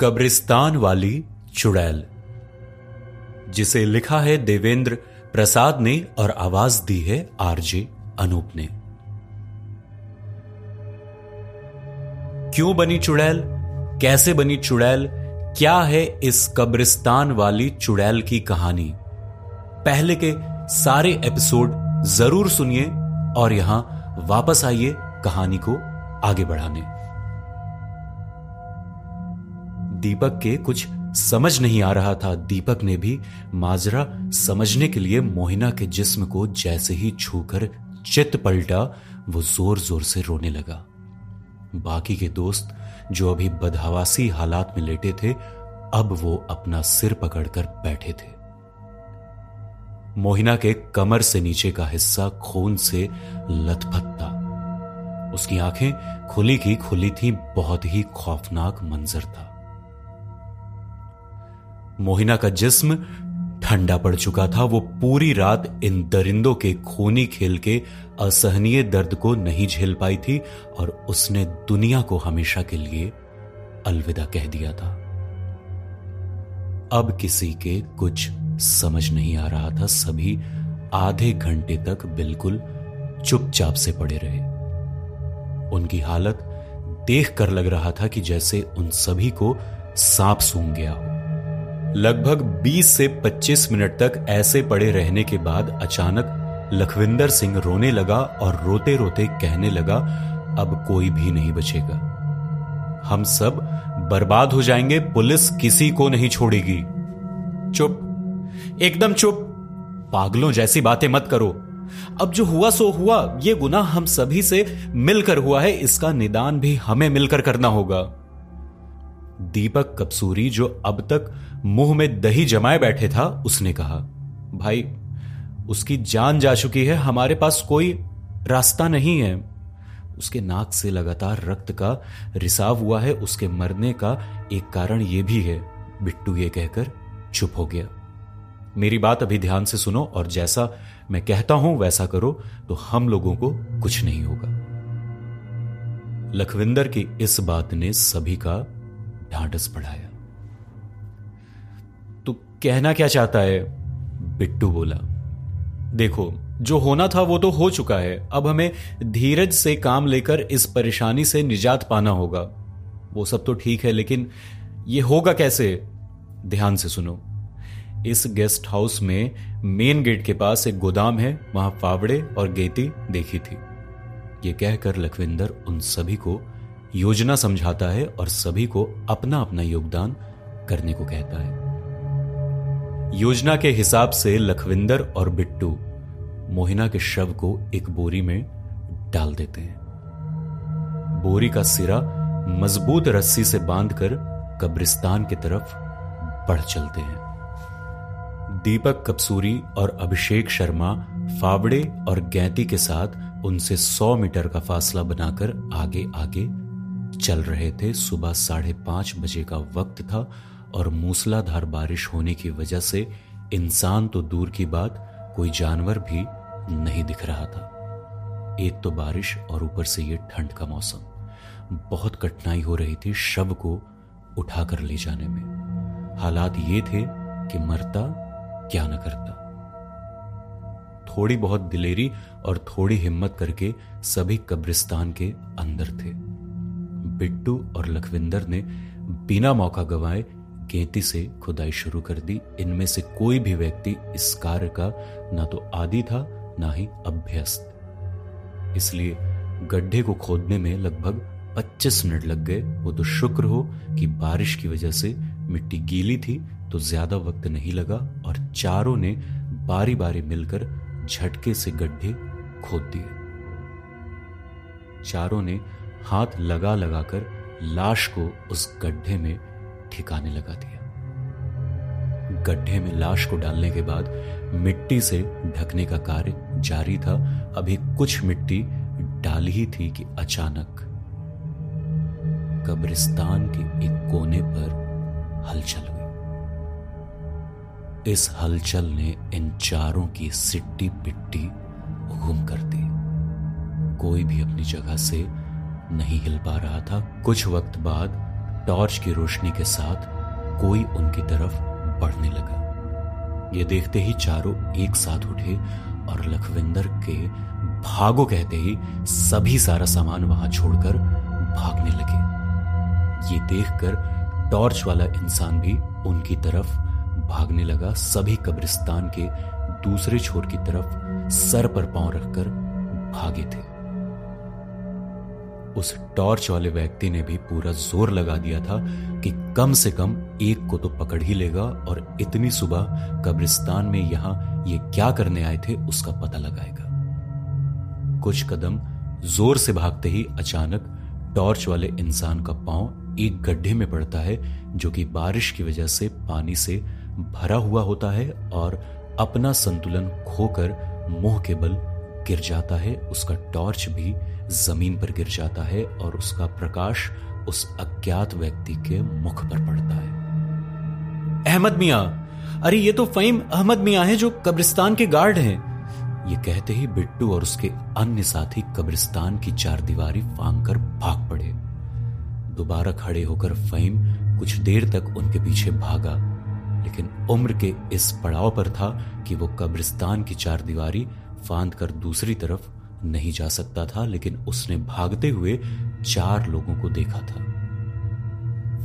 कब्रिस्तान वाली चुड़ैल, जिसे लिखा है देवेंद्र प्रसाद ने और आवाज़ दी है आरजे अनूप ने। क्यों बनी चुड़ैल? कैसे बनी चुड़ैल? क्या है इस कब्रिस्तान वाली चुड़ैल की कहानी? पहले के सारे एपिसोड ज़रूर सुनिए और यहाँ वापस आइए कहानी को आगे बढ़ाने। दीपक के कुछ समझ नहीं आ रहा था। दीपक ने भी माजरा समझने के लिए मोहिना के जिस्म को जैसे ही छूकर चित पलटा, वो ज़ोर ज़ोर से रोने लगा। बाकी के दोस्त जो अभी बदहवासी हालात में लेटे थे, अब वो अपना सिर पकड़कर बैठे थे। मोहिना के कमर से नीचे का हिस्सा खून से लथपथ था उसकी आँखें खुली की खुली थी, बहुत ही खौफनाक मंजर था। मोहिना का जिस्म ठंडा पड़ चुका था। वो पूरी रात इन दरिंदों के खूनी खेल के असहनीय दर्द को नहीं झेल पाई थी और उसने दुनिया को हमेशा के लिए अलविदा कह दिया था। अब किसी के कुछ समझ नहीं आ रहा था। सभी आधे घंटे तक बिल्कुल चुपचाप से पड़े रहे। उनकी हालत देख कर लग रहा था कि जैसे उन सभी को सांप सूंघ गया हो। लगभग 20 से 25 मिनट तक ऐसे पड़े रहने के बाद अचानक लखविंदर सिंह रोने लगा और रोते रोते कहने लगा, अब कोई भी नहीं बचेगा। हम सब बर्बाद हो जाएँगे, पुलिस किसी को नहीं छोड़ेगी। चुप। एकदम चुप। पागलों जैसी बातें मत करो। अब जो हुआ सो हुआ, ये गुना हम सभी से मिलकर हुआ है, इसका निदान भी हमें मिलकर करना होगा। दीपक कपसूरी, जो अब तक मुँह में दही जमाए बैठे था, उसने कहा, भाई, उसकी जान जा चुकी है, हमारे पास कोई रास्ता नहीं है। उसके नाक से लगातार रक्त का रिसाव हुआ है, उसके मरने का एक कारण यह भी है, बिट्टू ये कहकर चुप हो गया। मेरी बात अभी ध्यान से सुनो, और जैसा मैं कहता हूँ, वैसा करो तो हम लोगों को कुछ नहीं होगा। लखविंदर की इस बात ने सभी का ढांढस बढ़ाया। तू कहना क्या चाहता है? बिट्टू बोला। देखो, जो होना था वो तो हो चुका है। अब हमें धीरज से काम लेकर इस परेशानी से निजात पाना होगा। वो सब तो ठीक है, लेकिन ये होगा कैसे? ध्यान से सुनो। इस गेस्ट हाउस में मेन गेट के पास एक गोदाम है। वहाँ फावड़े और गेती देखी थी। ये कहकर लखविंदर उन सभी को योजना समझाता है और सभी को अपना अपना योगदान करने को कहता है। योजना के हिसाब से लखविंदर और बिट्टू मोहिना के शव को एक बोरी में डाल देते हैं। बोरी का सिरा मज़बूत रस्सी से बांधकर कब्रिस्तान की तरफ़ बढ़ चलते हैं। दीपक कपसूरी और अभिषेक शर्मा फावड़े और गैती के साथ उनसे सौ मीटर का फासला बनाकर आगे आगे चल रहे थे सुबह साढ़े पाँच बजे का वक्त था और मूसलाधार बारिश होने की वजह से इंसान तो दूर की बात कोई जानवर भी नहीं दिख रहा था। एक तो बारिश और ऊपर से ये ठंड का मौसम। बहुत कठिनाई हो रही थी शव को उठाकर ले जाने में। हालात ये थे कि मरता क्या न करता। थोड़ी बहुत दिलेरी और थोड़ी हिम्मत करके सभी कब्रिस्तान के अंदर थे। बिट्टू और लखविंदर ने बिना मौका गंवाए गेती से खुदाई शुरू कर दी। इनमें से कोई भी व्यक्ति इस कार्य का ना तो आदि था, ना ही अभ्यस्त। इसलिए गड्ढे को खोदने में लगभग 25 मिनट लग गए। वो तो शुक्र हो कि बारिश की वजह से मिट्टी गीली थी तो ज़्यादा वक्त नहीं लगा और चारों ने बारी बारी मिलकर झटके से गड्ढे खोद दिए। चारों ने हाथ लगा लगाकर लाश को उस गड्ढे में ठिकाने लगा दिया। गड्ढे में लाश को डालने के बाद मिट्टी से ढकने का कार्य जारी था। अभी कुछ मिट्टी डाली ही थी कि अचानक कब्रिस्तान के एक कोने पर हलचल हुई। इस हलचल ने इन चारों की सिट्टी पिट्टी गुम कर दी। कोई भी अपनी जगह से नहीं हिल पा रहा था। कुछ वक्त बाद टॉर्च की रोशनी के साथ कोई उनकी तरफ़ बढ़ने लगा। ये देखते ही चारों एक साथ उठे और लखविंदर के भागो कहते ही सभी सारा सामान वहाँ छोड़कर भागने लगे। ये देखकर टॉर्च वाला इंसान भी उनकी तरफ़ भागने लगा। सभी कब्रिस्तान के दूसरे छोर की तरफ़ सर पर पाँव रखकर भागे थे। उस टॉर्च वाले व्यक्ति ने भी पूरा ज़ोर लगा दिया था कि कम से कम एक को तो पकड़ ही लेगा और इतनी सुबह कब्रिस्तान में यहाँ ये क्या करने आए थे उसका पता लगाएगा। कुछ कदम ज़ोर से भागते ही अचानक टॉर्च वाले इंसान का पाँव एक गड्ढे में पड़ता है, जो कि बारिश की वजह से पानी से भरा हुआ होता है और अपना संतुलन खोकर मुँह के बल गिर जाता है। उसका टॉर्च भी ज़मीन पर गिर जाता है और उसका प्रकाश उस अज्ञात व्यक्ति के मुख पर पड़ता है। अहमद मिया, अरे ये तो फहीम अहमद मिया है जो कब्रिस्तान के गार्ड हैं। ये कहते ही बिट्टू और उसके अन्य साथी कब्रिस्तान की चार दीवारी फांग कर भाग पड़े। दोबारा खड़े होकर फहीम कुछ देर तक उनके पीछे भागा, लेकिन उम्र के इस पड़ाव पर था कि वो कब्रिस्तान की चार दीवारी फांद कर दूसरी तरफ़ नहीं जा सकता था, लेकिन उसने भागते हुए चार लोगों को देखा था।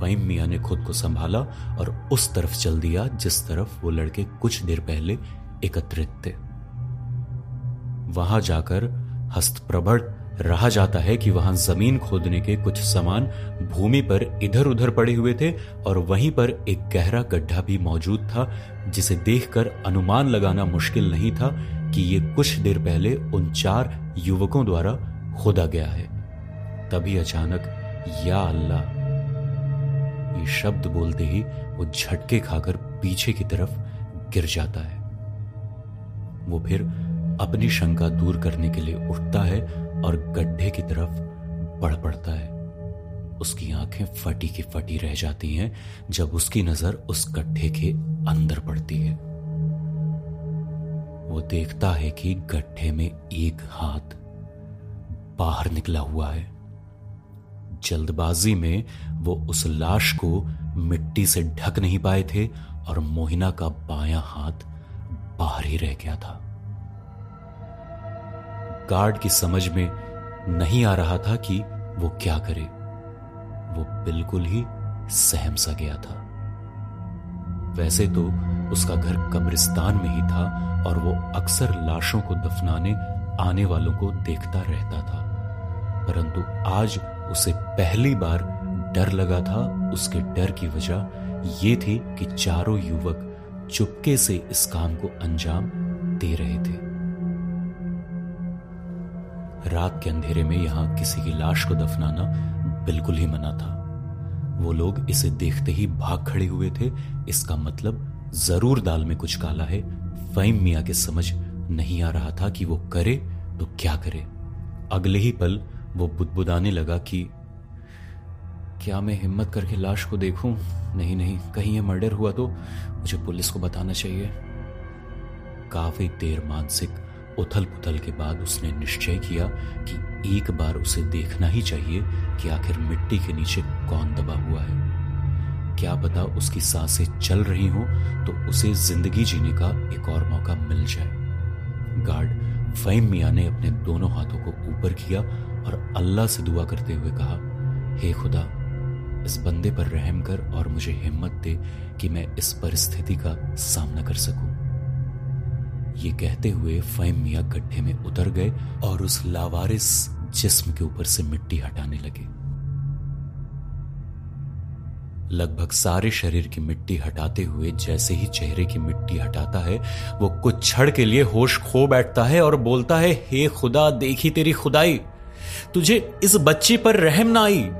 फहीम मिया ने खुद को संभाला और उस तरफ़ चल दिया, जिस तरफ़ वो लड़के कुछ देर पहले एकत्रित थे। वहाँ जाकर हस्तप्रबड़ रहा जाता है कि वहाँ ज़मीन खोदने के कुछ सामान भूमि पर इधर उधर पड़े हुए थे और वहीं पर एक गहरा गड्ढा भी मौजूद था, जिसे देखकर अनुमान लगाना मुश्किल नहीं था कि ये कुछ देर पहले उन चार युवकों द्वारा खोदा गया है। तभी अचानक, या अल्लाह, ये शब्द बोलते ही वो झटके खाकर पीछे की तरफ़ गिर जाता है। वो फिर अपनी शंका दूर करने के लिए उठता है और गड्ढे की तरफ़ बढ़ पड़ता है। उसकी आँखें फटी की फटी रह जाती हैं जब उसकी नज़र उस गड्ढे के अंदर पड़ती है। वो देखता है कि गड्ढे में एक हाथ बाहर निकला हुआ है। जल्दबाजी में वो उस लाश को मिट्टी से ढक नहीं पाए थे और मोहिना का बायां हाथ बाहर ही रह गया था। गार्ड की समझ में नहीं आ रहा था कि वो क्या करे। वो बिल्कुल ही सहम सा गया था। वैसे तो उसका घर कब्रिस्तान में ही था और वो अक्सर लाशों को दफनाने, आने वालों को देखता रहता था। परंतु आज उसे पहली बार डर लगा था। उसके डर की वजह यह थी कि चारों युवक चुपके से इस काम को अंजाम दे रहे थे। रात के अंधेरे में यहाँ किसी की लाश को दफनाना बिल्कुल ही मना था। वो लोग इसे देखते ही भाग खड़े हुए थे। इसका मतलब ज़रूर दाल में कुछ काला है। फहीम मिया के समझ नहीं आ रहा था कि वो करे तो क्या करे। अगले ही पल वो बुदबुदाने लगा कि, क्या मैं हिम्मत करके लाश को देखूँ? नहीं नहीं, कहीं ये मर्डर हुआ तो मुझे पुलिस को बताना चाहिए। काफ़ी देर मानसिक उथल पुथल के बाद उसने निश्चय किया कि एक बार उसे देखना ही चाहिए कि आखिर मिट्टी के नीचे कौन दबा हुआ है। क्या पता उसकी साँसें चल रही हो तो उसे ज़िंदगी जीने का एक और मौका मिल जाए। गार्ड फहीम मिया ने अपने दोनों हाथों को ऊपर किया और अल्लाह से दुआ करते हुए कहा, हे hey खुदा, इस बंदे पर रहम कर और मुझे हिम्मत दे कि मैं इस परिस्थिति का सामना कर सकूँ। ये कहते हुए फैम मिया गड्ढे में उतर गए और उस लावारिस जिस्म के ऊपर से मिट्टी हटाने लगे। लगभग सारे शरीर की मिट्टी हटाते हुए जैसे ही चेहरे की मिट्टी हटाता है, वो कुछ क्षण के लिए होश खो बैठता है और बोलता है, हे खुदा, देखी तेरी खुदाई। तुझे इस बच्ची पर रहम ना आई।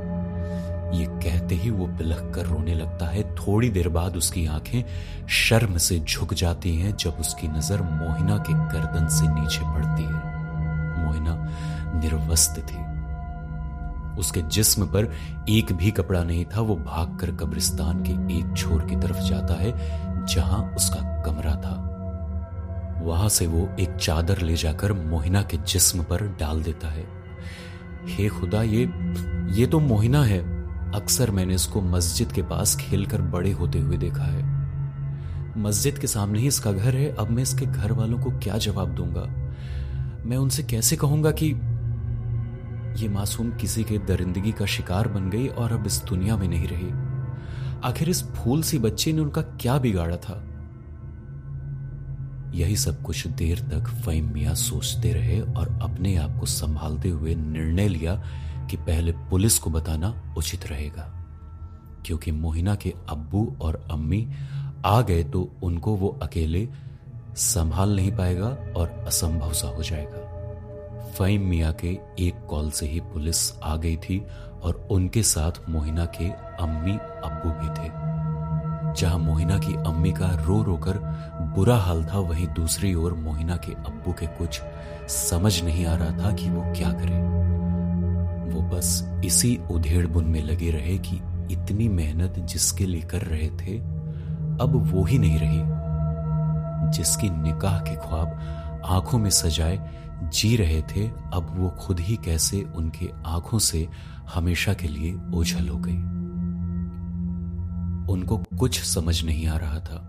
कहते ही वो बिलख कर रोने लगता है। थोड़ी देर बाद उसकी आँखें शर्म से झुक जाती हैं जब उसकी नज़र मोहिना के गर्दन से नीचे पड़ती है। मोहिना निर्वस्त थी। उसके जिस्म पर एक भी कपड़ा नहीं था। वो भागकर कब्रिस्तान के एक छोर की तरफ़ जाता है, जहाँ उसका कमरा था। वहाँ से वो एक चादर ले जाकर मोहिना के जिस्म पर डाल देता है। हे खुदा, ये ये तो मोहिना है। अक्सर मैंने इसको मस्जिद के पास खेलकर बड़े होते हुए देखा है। मस्जिद के सामने ही इसका घर है। अब मैं इसके घर वालों को क्या जवाब दूँगा? मैं उनसे कैसे कहूँगा कि ये मासूम किसी के दरिंदगी का शिकार बन गई और अब इस दुनिया में नहीं रही? आखिर इस फूल सी बच्ची ने उनका क्या बिगाड़ा था? यही सब कुछ देर तक फहीम सोचते रहे और अपने आप को संभालते हुए निर्णय लिया कि पहले पुलिस को बताना उचित रहेगा। क्योंकि मोहिना के अब्बू और अम्मी आ गए तो उनको वो अकेले संभाल नहीं पाएगा और असंभव सा हो जाएगा। फहीम मिया के एक कॉल से ही पुलिस आ गई थी और उनके साथ मोहिना के अम्मी अब्बू भी थे। जहाँ मोहिना की अम्मी का रो रोकर बुरा हाल था, वहीं दूसरी ओर मोहिना के अब्बू के कुछ समझ नहीं आ रहा था कि वो क्या करे। वो बस इसी उधेड़ बुन में लगे रहे कि इतनी मेहनत जिसके लिए कर रहे थे, अब वो ही नहीं रही। जिसकी निकाह के ख्वाब आँखों में सजाए जी रहे थे, अब वो खुद ही कैसे उनके आँखों से हमेशा के लिए ओझल हो गई। उनको कुछ समझ नहीं आ रहा था।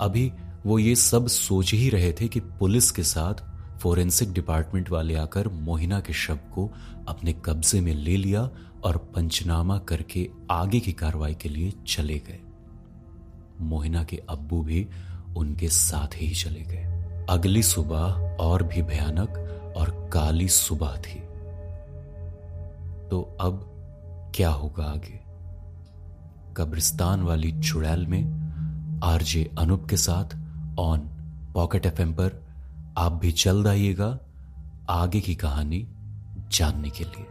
अभी वो ये सब सोच ही रहे थे कि पुलिस के साथ फोरेंसिक डिपार्टमेंट वाले आकर मोहिना के शव को अपने कब्जे में ले लिया और पंचनामा करके आगे की कार्रवाई के लिए चले गए। मोहिना के अब्बू भी उनके साथ ही चले गए। अगली सुबह और भी भयानक और काली सुबह थी। तो अब क्या होगा आगे? कब्रिस्तान वाली चुड़ैल में आरजे अनूप के साथ ऑन पॉकेट एफएम पर आप भी जल्द आइएगा आगे की कहानी जानने के लिए।